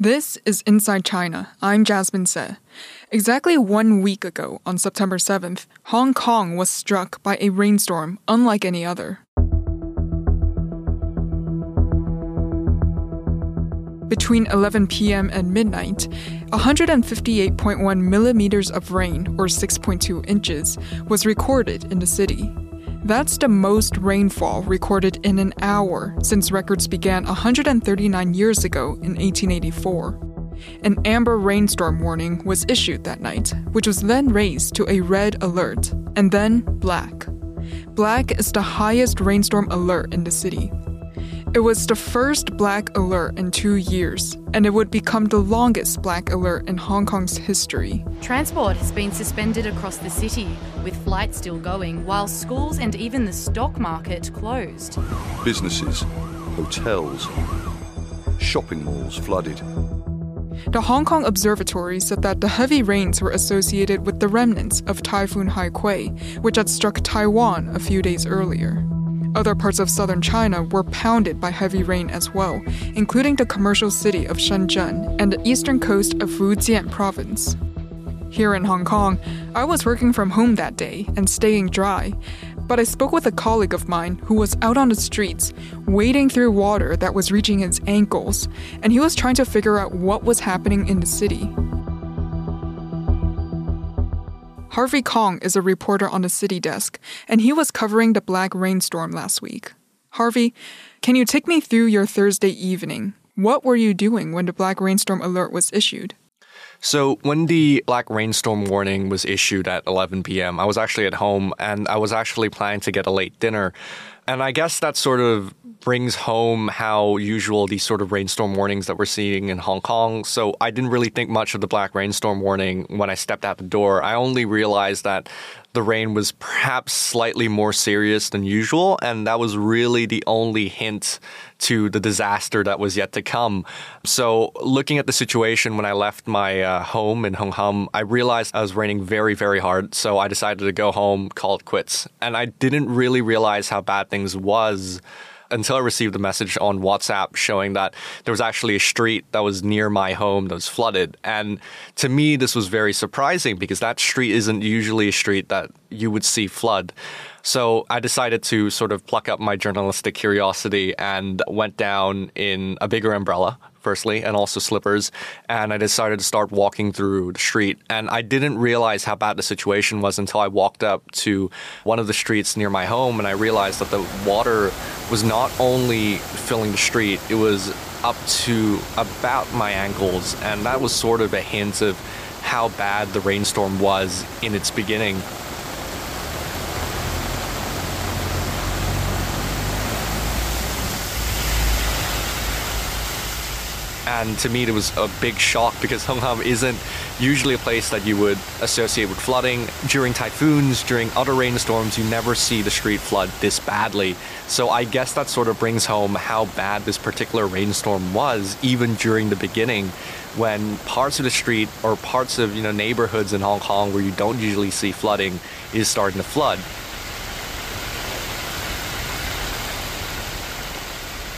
This is Inside China. I'm Jasmine Se. Exactly one week ago, on September 7th, Hong Kong was struck by a rainstorm unlike any other. Between 11 p.m. and midnight, 158.1 millimeters of rain, or 6.2 inches, was recorded in the city. That's the most rainfall recorded in an hour since records began 139 years ago in 1884. An amber rainstorm warning was issued that night, which was then raised to a red alert, and then black. Black is the highest rainstorm alert in the city, it was the first black alert in two years, and it would become the longest black alert in Hong Kong's history. Transport has been suspended across the city, with flights still going, while schools and even the stock market closed. Businesses, hotels, shopping malls flooded. The Hong Kong Observatory said that the heavy rains were associated with the remnants of Typhoon Haikui, which had struck Taiwan a few days earlier. Other parts of southern China were pounded by heavy rain as well, including the commercial city of Shenzhen and the eastern coast of Fujian province. Here in Hong Kong, I was working from home that day and staying dry, but I spoke with a colleague of mine who was out on the streets, wading through water that was reaching his ankles, and he was trying to figure out what was happening in the city. Harvey Kong is a reporter on the city desk, and he was covering the black rainstorm last week. Harvey, can you take me through your Thursday evening? What were you doing when the black rainstorm alert was issued? So, when the black rainstorm warning was issued at 11 p.m., I was actually at home and I was actually planning to get a late dinner. And I guess that sort of brings home how usual these sort of rainstorm warnings that we're seeing in Hong Kong. So I didn't really think much of the black rainstorm warning when I stepped out the door. I only realized that the rain was perhaps slightly more serious than usual, and that was really the only hint to the disaster that was yet to come. So, looking at the situation when I left my uh, home in Hung Hom, I realized I was raining very, very hard. So, I decided to go home, call it quits. And I didn't really realize how bad things was until I received a message on WhatsApp showing that there was actually a street that was near my home that was flooded. And to me, this was very surprising because that street isn't usually a street that you would see flood. So I decided to sort of pluck up my journalistic curiosity and went down in a bigger umbrella firstly, and also slippers. And I decided to start walking through the street. And I didn't realize how bad the situation was until I walked up to one of the streets near my home and I realized that the water was not only filling the street, it was up to about my ankles. And that was sort of a hint of how bad the rainstorm was in its beginning. And to me, it was a big shock because Hung Hom isn't usually a place that you would associate with flooding. During typhoons, during other rainstorms, you never see the street flood this badly. So I guess that sort of brings home how bad this particular rainstorm was, even during the beginning, when parts of the street or parts of you know neighborhoods in Hong Kong where you don't usually see flooding is starting to flood.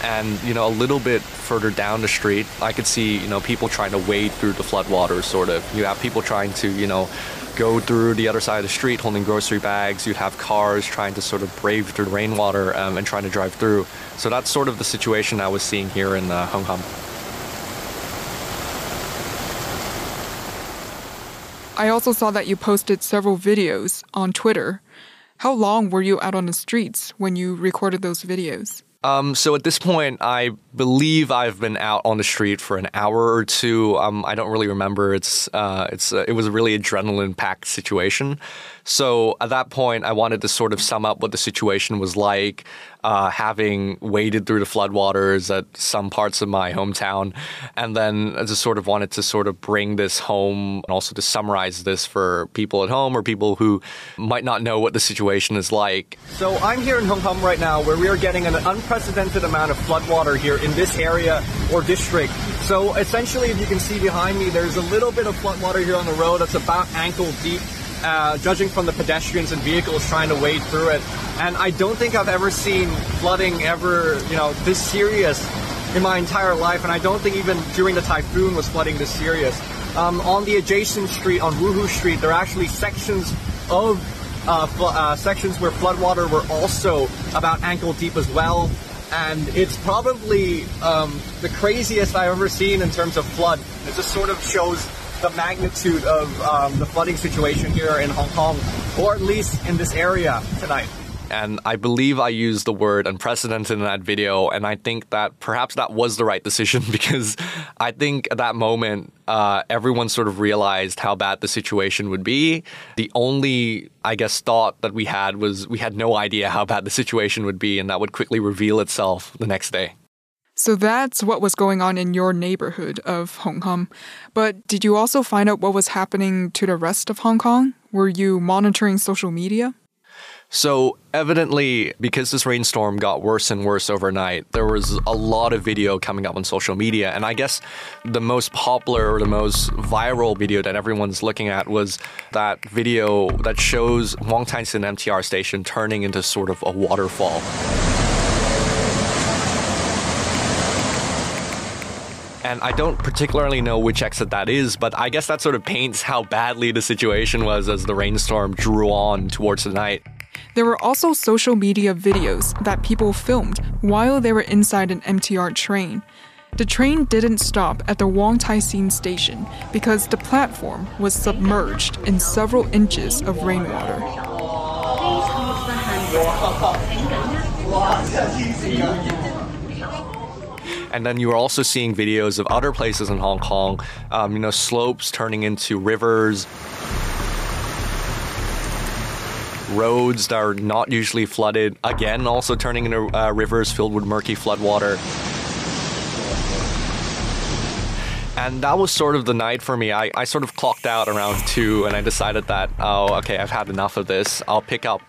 And you know a little bit further down the street i could see you know people trying to wade through the floodwaters sort of. You have people trying to you know go through the other side of the street holding grocery bags. You'd have cars trying to sort of brave through the rainwater um, and trying to drive through. So that's sort of the situation i was seeing here in uh, hong kong. I also saw that you posted several videos on twitter. How long were you out on the streets when you recorded those videos um, so at this point, I believe I've been out on the street for an hour or two. Um, I don't really remember. It's uh, it's uh, it was a really adrenaline packed situation. So at that point, I wanted to sort of sum up what the situation was like. Uh, having waded through the floodwaters at some parts of my hometown. And then I just sort of wanted to sort of bring this home and also to summarize this for people at home or people who might not know what the situation is like. So I'm here in Hong Kong right now where we are getting an unprecedented amount of floodwater here in this area or district. So essentially, if you can see behind me, there's a little bit of floodwater here on the road that's about ankle deep uh, judging from the pedestrians and vehicles trying to wade through it. And I don't think I've ever seen flooding ever, you know, this serious in my entire life. And I don't think even during the typhoon was flooding this serious. Um, on the adjacent street, on Wuhu Street, there are actually sections of uh, uh, sections where floodwater were also about ankle deep as well. And it's probably um, the craziest I've ever seen in terms of flood. It just sort of shows the magnitude of um, the flooding situation here in Hong Kong, or at least in this area tonight. And I believe I used the word unprecedented in that video. And I think that perhaps that was the right decision because I think at that moment, uh, everyone sort of realized how bad the situation would be. The only, I guess, thought that we had was we had no idea how bad the situation would be, and that would quickly reveal itself the next day. So that's what was going on in your neighborhood of Hong Kong. But did you also find out what was happening to the rest of Hong Kong? Were you monitoring social media? So, evidently, because this rainstorm got worse and worse overnight, there was a lot of video coming up on social media. And I guess the most popular or the most viral video that everyone's looking at was that video that shows Wong Tai Sin MTR station turning into sort of a waterfall. And I don't particularly know which exit that is, but I guess that sort of paints how badly the situation was as the rainstorm drew on towards the night. There were also social media videos that people filmed while they were inside an MTR train. The train didn't stop at the Wong Tai Sin station because the platform was submerged in several inches of rainwater. And then you were also seeing videos of other places in Hong Kong, um, you know, slopes turning into rivers, roads that are not usually flooded, again, also turning into uh, rivers filled with murky floodwater. And that was sort of the night for me. I, I sort of clocked out around two and I decided that, oh, okay, I've had enough of this. I'll pick up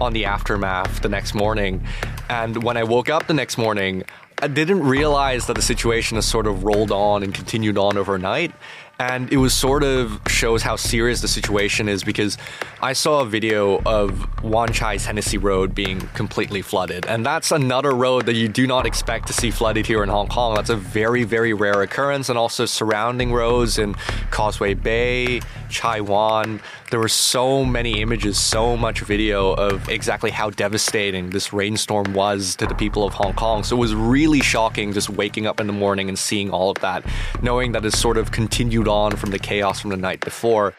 on the aftermath the next morning. And when I woke up the next morning, I didn't realize that the situation has sort of rolled on and continued on overnight. And it was sort of shows how serious the situation is because I saw a video of Wan Chai's Hennessy Road being completely flooded. And that's another road that you do not expect to see flooded here in Hong Kong. That's a very, very rare occurrence. And also surrounding roads in Causeway Bay, Chai Wan. There were so many images, so much video of exactly how devastating this rainstorm was to the people of Hong Kong. So it was really shocking just waking up in the morning and seeing all of that, knowing that it sort of continued on from the chaos from the night before.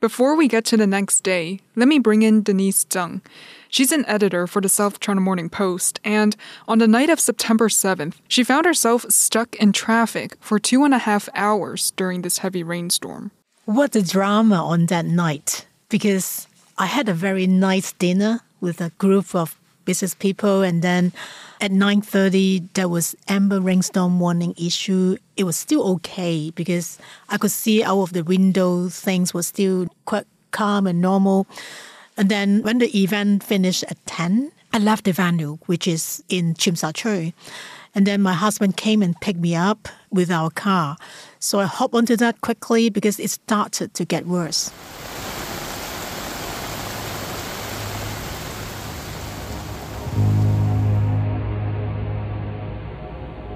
Before we get to the next day, let me bring in Denise Tsang. She's an editor for the South China Morning Post, and on the night of September 7th, she found herself stuck in traffic for two and a half hours during this heavy rainstorm. What a drama on that night, because I had a very nice dinner with a group of business people, and then at 9.30 there was amber rainstorm warning issue it was still okay because i could see out of the window things were still quite calm and normal and then when the event finished at 10 i left the venue which is in Tsui and then my husband came and picked me up with our car. So i hopped onto that quickly because it started to get worse.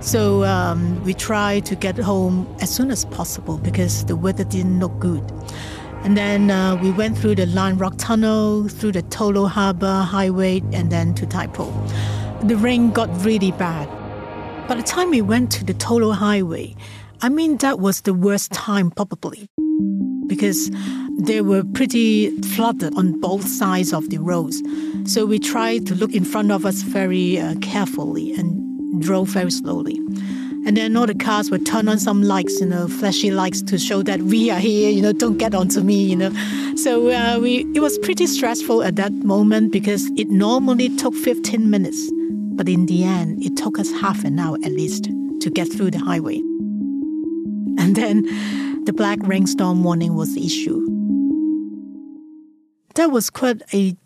So um, we tried to get home as soon as possible because the weather didn't look good. And then uh, we went through the Lion Rock Tunnel, through the Tolo Harbor Highway, and then to Tai Po. The rain got really bad. By the time we went to the Tolo Highway, I mean, that was the worst time probably because they were pretty flooded on both sides of the roads. So we tried to look in front of us very uh, carefully and drove very slowly. And then all the cars would turn on some lights, you know, flashy lights to show that we are here, you know, don't get onto me, you know. So uh, we, it was pretty stressful at that moment because it normally took 15 minutes. But in the end, it took us half an hour at least to get through the highway. And then the black rainstorm warning was issued. That was quite a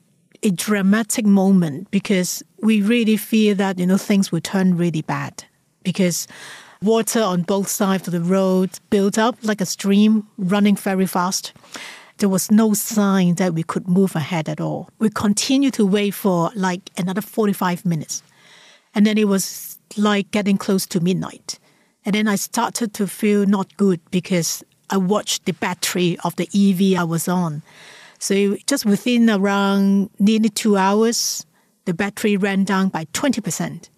a dramatic moment because we really fear that you know things will turn really bad because water on both sides of the road built up like a stream running very fast. There was no sign that we could move ahead at all. We continued to wait for like another 45 minutes. And then it was like getting close to midnight. And then I started to feel not good because I watched the battery of the EV I was on. So just within around nearly two hours, the battery ran down by 20%.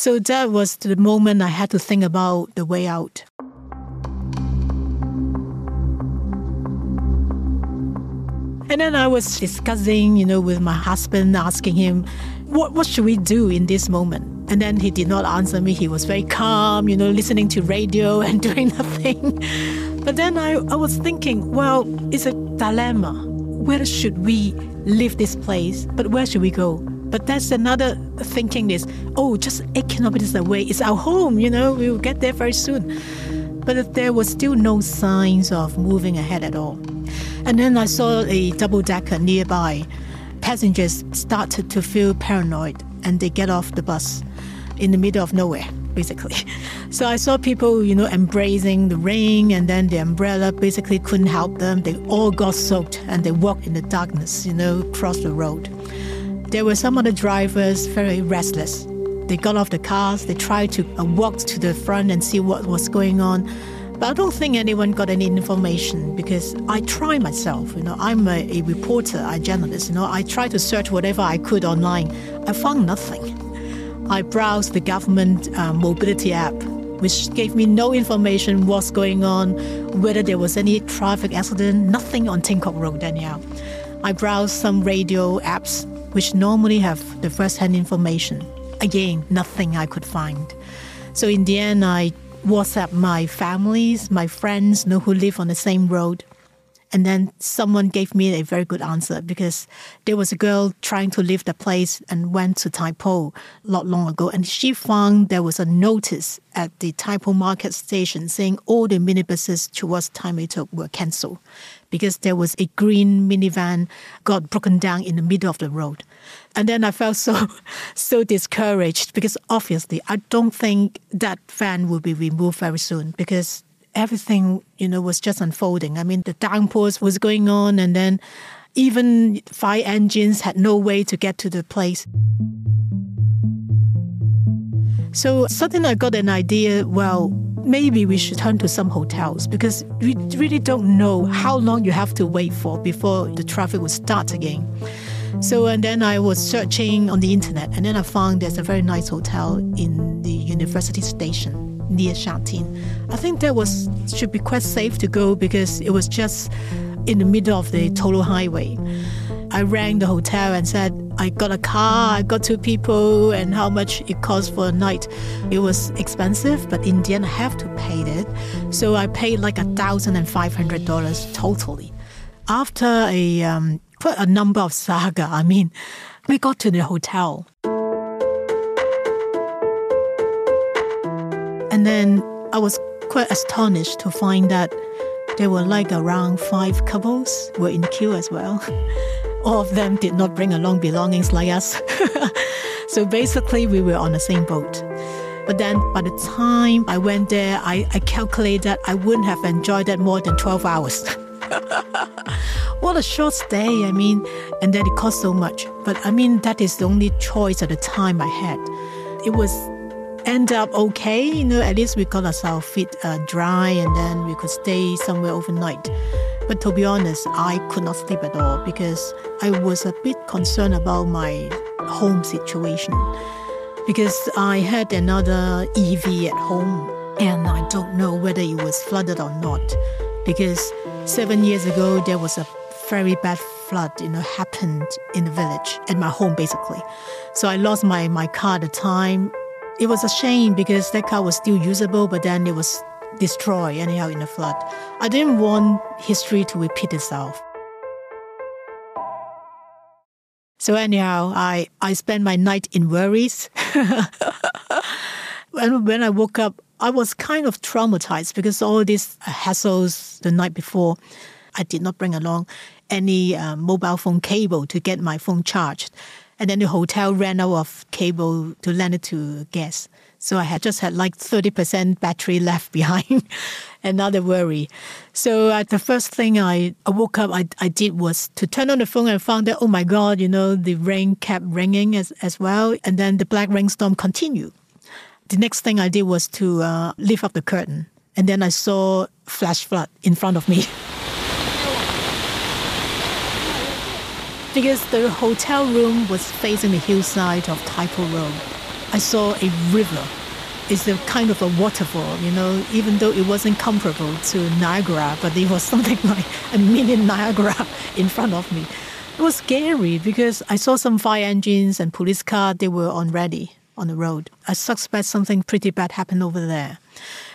So that was the moment I had to think about the way out. And then I was discussing, you know, with my husband, asking him, what, what should we do in this moment? And then he did not answer me. He was very calm, you know, listening to radio and doing nothing. But then I, I was thinking, well, it's a dilemma. Where should we leave this place? But where should we go? But that's another thinking is, oh, just eight kilometers away, it's our home, you know, we will get there very soon. But there was still no signs of moving ahead at all. And then I saw a double decker nearby. Passengers started to feel paranoid and they get off the bus in the middle of nowhere, basically. So I saw people, you know, embracing the rain and then the umbrella basically couldn't help them. They all got soaked and they walked in the darkness, you know, across the road. There were some other drivers very restless. They got off the cars, they tried to uh, walk to the front and see what was going on. But I don't think anyone got any information because I try myself. You know, I'm a, a reporter, a journalist. You know, I try to search whatever I could online. I found nothing. I browsed the government uh, mobility app, which gave me no information what's going on, whether there was any traffic accident, nothing on Ting Kok Road anyhow. I browsed some radio apps which normally have the first-hand information. Again, nothing I could find. So in the end, I WhatsApp my families, my friends, you know, who live on the same road. And then someone gave me a very good answer because there was a girl trying to leave the place and went to Tai Po not long ago. And she found there was a notice at the Tai Po market station saying all the minibuses towards Taimei were cancelled because there was a green minivan got broken down in the middle of the road. And then I felt so so discouraged because obviously I don't think that van will be removed very soon because everything, you know, was just unfolding. I mean the downpours was going on and then even fire engines had no way to get to the place. So suddenly I got an idea, well, maybe we should turn to some hotels because we really don't know how long you have to wait for before the traffic will start again. So, and then I was searching on the internet, and then I found there's a very nice hotel in the university station near Shatin. I think that was should be quite safe to go because it was just in the middle of the Tolo highway. I rang the hotel and said, I got a car, I got two people, and how much it cost for a night. It was expensive, but in the end, I have to pay it. So I paid like a thousand and five hundred dollars totally. After a um, quite a number of saga. I mean, we got to the hotel. And then I was quite astonished to find that there were like around five couples were in queue as well. All of them did not bring along belongings like us. so basically, we were on the same boat. But then by the time I went there, I, I calculated that I wouldn't have enjoyed that more than 12 hours. what a short stay, I mean, and then it cost so much. But I mean, that is the only choice at the time I had. It was end up okay, you know, at least we got ourselves feet uh, dry and then we could stay somewhere overnight. But to be honest, I could not sleep at all because I was a bit concerned about my home situation because I had another EV at home and I don't know whether it was flooded or not because seven years ago there was a very bad flood, you know, happened in the village, at my home basically. So I lost my, my car at the time. It was a shame because that car was still usable, but then it was destroyed anyhow in the flood. I didn't want history to repeat itself. So anyhow, I, I spent my night in worries. and when I woke up, I was kind of traumatized because all these hassles the night before, I did not bring along any uh, mobile phone cable to get my phone charged. And then the hotel ran out of cable to lend it to guests. So I had just had like 30% battery left behind. Another worry. So uh, the first thing I, I woke up, I, I did was to turn on the phone and found that, oh my God, you know, the rain kept ringing as, as well. And then the black rainstorm continued. The next thing I did was to uh, lift up the curtain. And then I saw flash flood in front of me. because the hotel room was facing the hillside of Tai Po Road. I saw a river. It's a kind of a waterfall, you know, even though it wasn't comparable to Niagara, but it was something like a mini Niagara in front of me. It was scary because I saw some fire engines and police cars, they were on ready on the road. I suspect something pretty bad happened over there.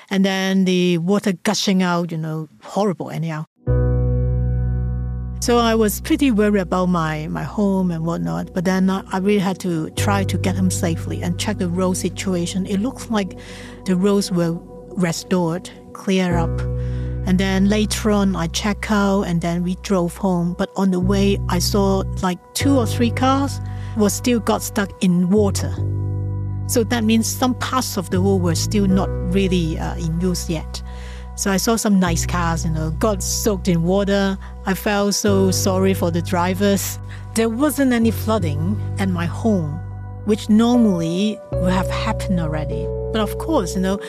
And then the water gushing out, you know, horrible anyhow. So I was pretty worried about my, my home and whatnot. But then I really had to try to get him safely and check the road situation. It looks like the roads were restored, clear up. And then later on, I checked out and then we drove home. But on the way, I saw like two or three cars was still got stuck in water. So that means some parts of the road were still not really uh, in use yet. So I saw some nice cars, you know, got soaked in water. I felt so sorry for the drivers. There wasn't any flooding at my home, which normally would have happened already. But of course, you know,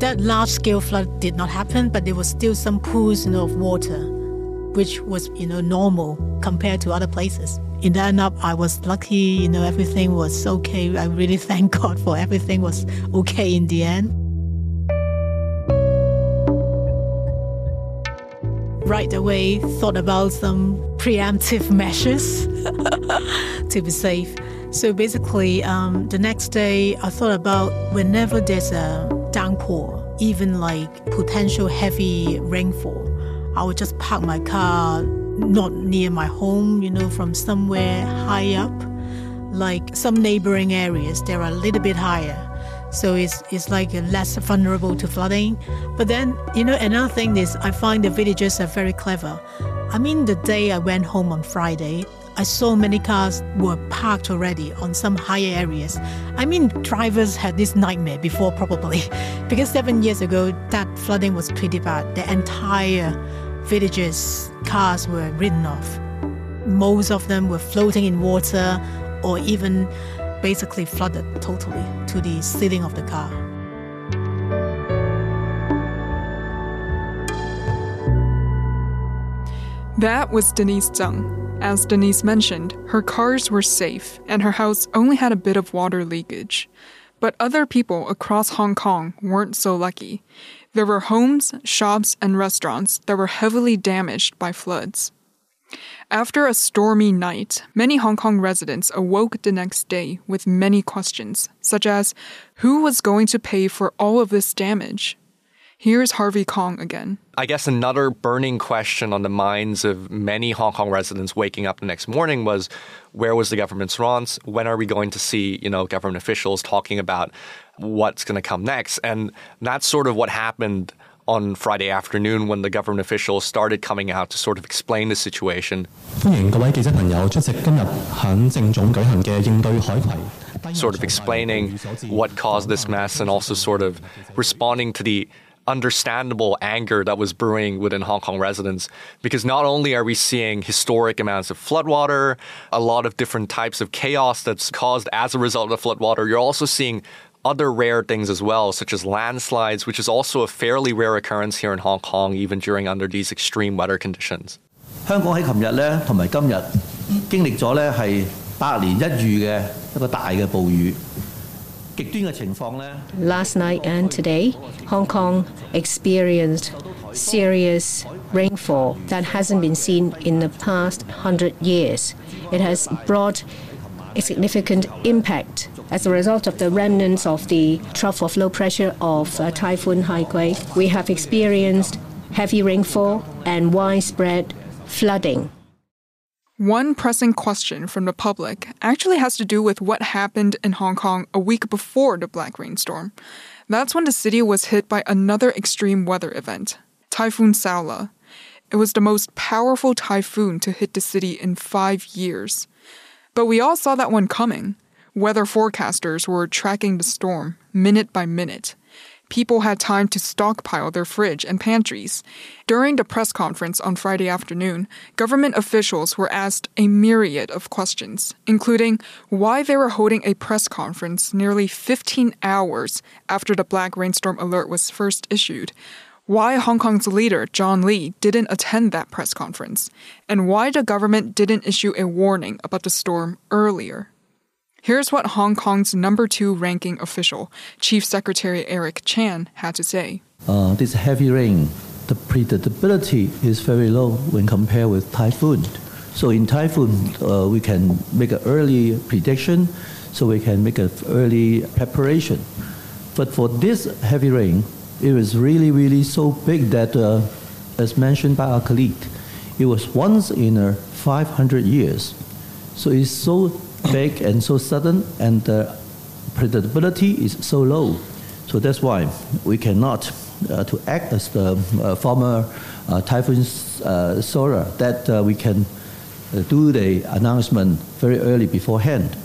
that large scale flood did not happen, but there was still some pools, you know, of water, which was, you know, normal compared to other places. In the end up, I was lucky, you know, everything was okay. I really thank God for everything was okay in the end. Right away thought about some preemptive measures to be safe. So basically, um, the next day I thought about whenever there's a downpour, even like potential heavy rainfall, I would just park my car not near my home, you know, from somewhere high up, like some neighboring areas. They're a little bit higher so it's, it's like less vulnerable to flooding. But then, you know, another thing is I find the villagers are very clever. I mean, the day I went home on Friday, I saw many cars were parked already on some higher areas. I mean, drivers had this nightmare before, probably, because seven years ago, that flooding was pretty bad. The entire villages' cars were ridden off. Most of them were floating in water or even basically flooded totally to the ceiling of the car. That was Denise Tsang. As Denise mentioned, her cars were safe and her house only had a bit of water leakage. But other people across Hong Kong weren't so lucky. There were homes, shops, and restaurants that were heavily damaged by floods. After a stormy night, many Hong Kong residents awoke the next day with many questions, such as who was going to pay for all of this damage? Here's Harvey Kong again. I guess another burning question on the minds of many Hong Kong residents waking up the next morning was where was the government's response? When are we going to see, you know, government officials talking about what's going to come next? And that's sort of what happened on Friday afternoon when the government officials started coming out to sort of explain the situation. Sort of explaining what caused this mess and also sort of responding to the understandable anger that was brewing within Hong Kong residents because not only are we seeing historic amounts of floodwater, a lot of different types of chaos that's caused as a result of floodwater, you're also seeing other rare things as well, such as landslides, which is also a fairly rare occurrence here in Hong Kong, even during under these extreme weather conditions. 香港喺琴日咧同埋今日经历咗咧系百年一遇嘅一个大嘅暴雨。Last night and today, Hong Kong experienced serious rainfall that hasn't been seen in the past hundred years. It has brought a significant impact as a result of the remnants of the trough of low pressure of uh, Typhoon Haikui, we have experienced heavy rainfall and widespread flooding. One pressing question from the public actually has to do with what happened in Hong Kong a week before the black rainstorm. That's when the city was hit by another extreme weather event, Typhoon Saola. It was the most powerful typhoon to hit the city in five years. But we all saw that one coming. Weather forecasters were tracking the storm minute by minute people had time to stockpile their fridge and pantries. During the press conference on Friday afternoon, government officials were asked a myriad of questions, including why they were holding a press conference nearly 15 hours after the black rainstorm alert was first issued. Why Hong Kong's leader, John Lee, didn't attend that press conference, and why the government didn't issue a warning about the storm earlier. Here's what Hong Kong's number two ranking official, Chief Secretary Eric Chan, had to say. Uh, this heavy rain, the predictability is very low when compared with typhoon. So in typhoon, uh, we can make an early prediction, so we can make an early preparation. But for this heavy rain, it was really, really so big that, uh, as mentioned by our colleague, it was once in a 500 years. So it's so big and so sudden, and the predictability is so low. So that's why we cannot uh, to act as the uh, former uh, typhoon uh, Saola that we can do the announcement very early beforehand.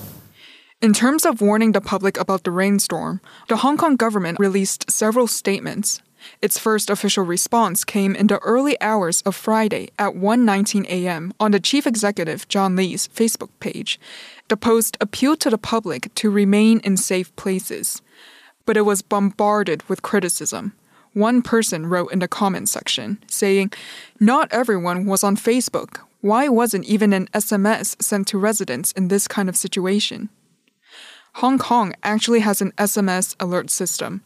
In terms of warning the public about the rainstorm, the Hong Kong government released several statements. Its first official response came in the early hours of Friday at 1:19 a.m. on the chief executive John Lee's Facebook page. The post appealed to the public to remain in safe places, but it was bombarded with criticism. One person wrote in the comment section saying, Not everyone was on Facebook. Why wasn't even an SMS sent to residents in this kind of situation? Hong Kong actually has an SMS alert system.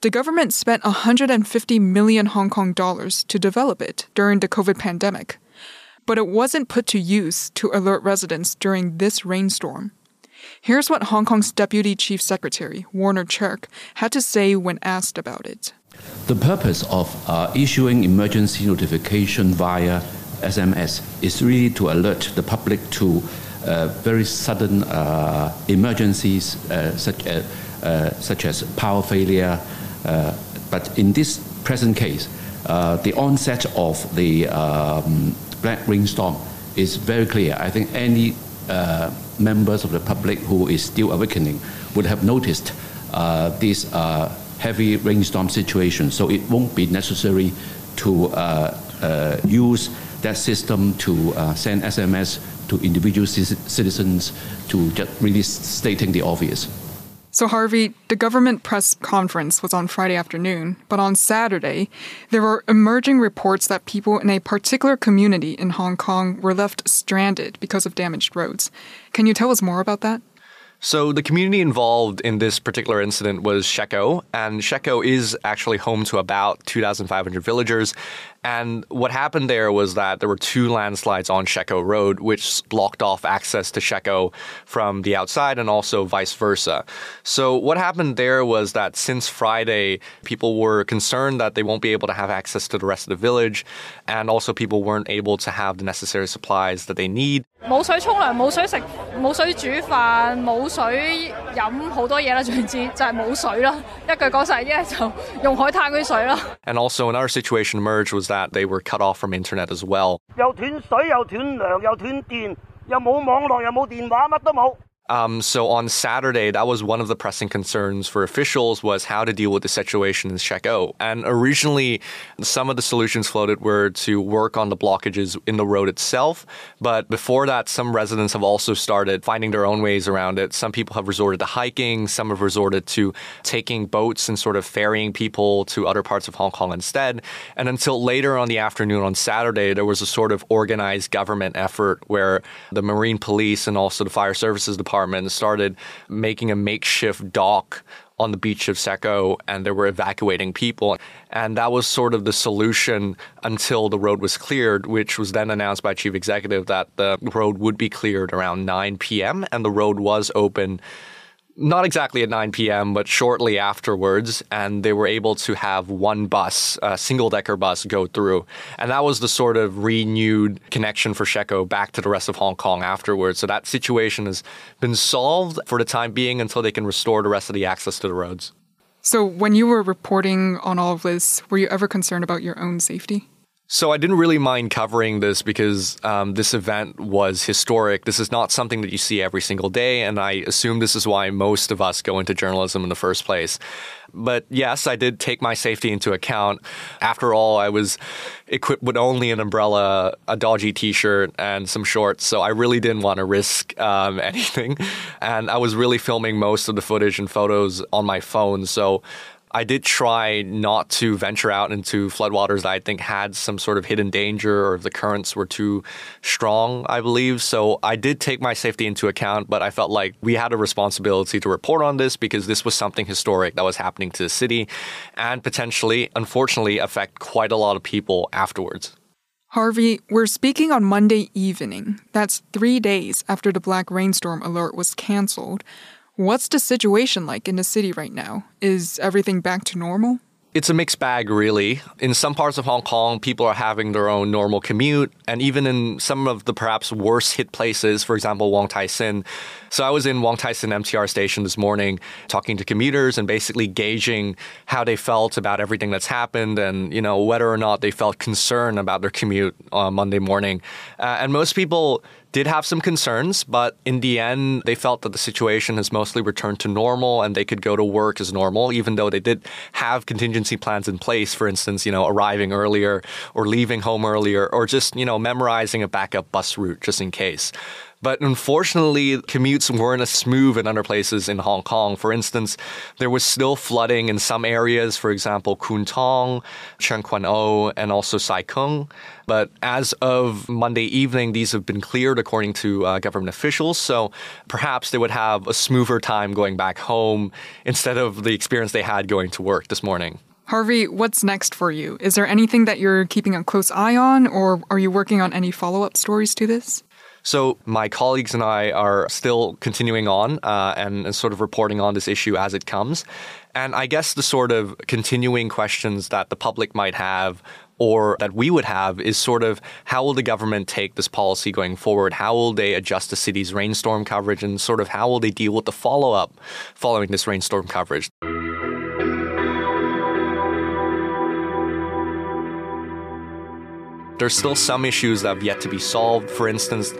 The government spent 150 million Hong Kong dollars to develop it during the COVID pandemic, but it wasn't put to use to alert residents during this rainstorm. Here's what Hong Kong's Deputy Chief Secretary, Warner Cheuk, had to say when asked about it. The purpose of uh, issuing emergency notification via SMS is really to alert the public to uh, very sudden uh, emergencies uh, such, as, uh, such as power failure, uh, but in this present case, uh, the onset of the um, black rainstorm is very clear. I think any uh, members of the public who is still awakening would have noticed this heavy rainstorm situation. So it won't be necessary to use that system to uh, send SMS to individual citizens to just really stating the obvious. So, Harvey, the government press conference was on Friday afternoon, but on Saturday, there were emerging reports that people in a particular community in Hong Kong were left stranded because of damaged roads. Can you tell us more about that? So the community involved in this particular incident was Shek O, and Shek O is actually home to about 2,500 villagers. And what happened there was that there were two landslides on Shek O Road, which blocked off access to Shek O from the outside and also vice versa. So, what happened there was that since Friday, people were concerned that they won't be able to have access to the rest of the village, and also people weren't able to have the necessary supplies that they need. 冇水沖涼，冇水食，冇水煮飯，冇水飲，好多嘢啦。總之就係冇水啦。一句講晒，一係就用海灘嗰啲水啦。And also another situation emerged was that they were cut off from internet as well. 又断水，又断粮，又断电，又冇网络，又冇电话，乜都冇。 um, so on Saturday, that was one of the pressing concerns for officials was how to deal with the situation in Shek O. And originally, some of the solutions floated were to work on the blockages in the road itself. But before that, some residents have also started finding their own ways around it. Some people have resorted to hiking. Some have resorted to taking boats and sort of ferrying people to other parts of Hong Kong instead. And until later on the afternoon on Saturday, there was a sort of organized government effort where the Marine Police and also the Fire Services Department department started making a makeshift dock on the beach of Shek O and they were evacuating people. And that was sort of the solution until the road was cleared, which was then announced by chief executive that the road would be cleared around 9 p.m. and the road was open not exactly at 9 p.m., but shortly afterwards, and they were able to have one bus, a single decker bus, go through. And that was the sort of renewed connection for Shek O back to the rest of Hong Kong afterwards. So that situation has been solved for the time being until they can restore the rest of the access to the roads. So, when you were reporting on all of this, were you ever concerned about your own safety? So I didn't really mind covering this because um, this event was historic. This is not something that you see every single day, and I assume this is why most of us go into journalism in the first place. But yes, I did take my safety into account. After all, I was equipped with only an umbrella, a dodgy T-shirt, and some shorts, so I really didn't want to risk um, anything. And I was really filming most of the footage and photos on my phone, so I did try not to venture out into floodwaters that I think had some sort of hidden danger or the currents were too strong, I believe. So I did take my safety into account, but I felt like we had a responsibility to report on this because this was something historic that was happening to the city and potentially, unfortunately, affect quite a lot of people afterwards. Harvey, we're speaking on Monday evening. That's three days after the black rainstorm alert was canceled. What's the situation like in the city right now? Is everything back to normal? It's a mixed bag, really. In some parts of Hong Kong, people are having their own normal commute, and even in some of the perhaps worst hit places, for example, Wong Tai Sin. So I was in Wong Tai Sin MTR station this morning talking to commuters and basically gauging how they felt about everything that's happened and, you know, whether or not they felt concern about their commute on Monday morning. Uh, and most people did have some concerns, but in the end, they felt that the situation has mostly returned to normal and they could go to work as normal, even though they did have contingency plans in place. For instance, you know, arriving earlier or leaving home earlier or just, you know, memorizing a backup bus route just in case. But unfortunately, commutes weren't as smooth in other places in Hong Kong. For instance, there was still flooding in some areas, for example, Kwun Tong, Tseung Kwan O, and also Sai Kung. But as of Monday evening, these have been cleared according to uh, government officials. So perhaps they would have a smoother time going back home instead of the experience they had going to work this morning. Harvey, what's next for you? Is there anything that you're keeping a close eye on, or are you working on any follow up stories to this? So my colleagues and I are still continuing on uh, and, and sort of reporting on this issue as it comes. And I guess the sort of continuing questions that the public might have or that we would have is sort of how will the government take this policy going forward? How will they adjust the city's rainstorm coverage and sort of how will they deal with the follow up following this rainstorm coverage? There's still some issues that have yet to be solved. For instance,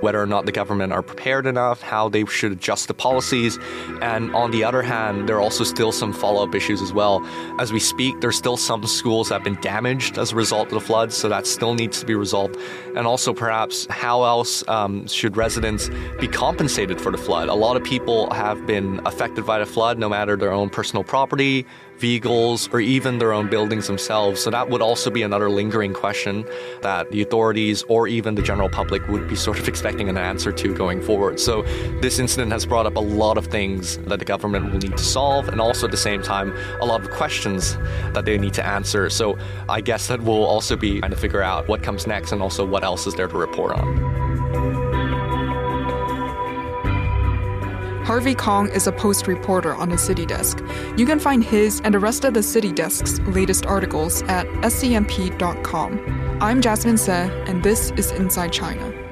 whether or not the government are prepared enough, how they should adjust the policies. And on the other hand, there are also still some follow up issues as well. As we speak, there's still some schools that have been damaged as a result of the floods, so that still needs to be resolved. And also, perhaps, how else um, should residents be compensated for the flood? A lot of people have been affected by the flood, no matter their own personal property, vehicles, or even their own buildings themselves. So that would also be another lingering question that the authorities or even the general public would be sort of expecting an answer to going forward. So this incident has brought up a lot of things that the government will need to solve, and also at the same time, a lot of questions that they need to answer. So I guess that we'll also be trying to figure out what comes next and also what else is there to report on. Harvey Kong is a post reporter on the City Desk. You can find his and the rest of the City Desk's latest articles at scmp.com. I'm Jasmine Se, and this is Inside China.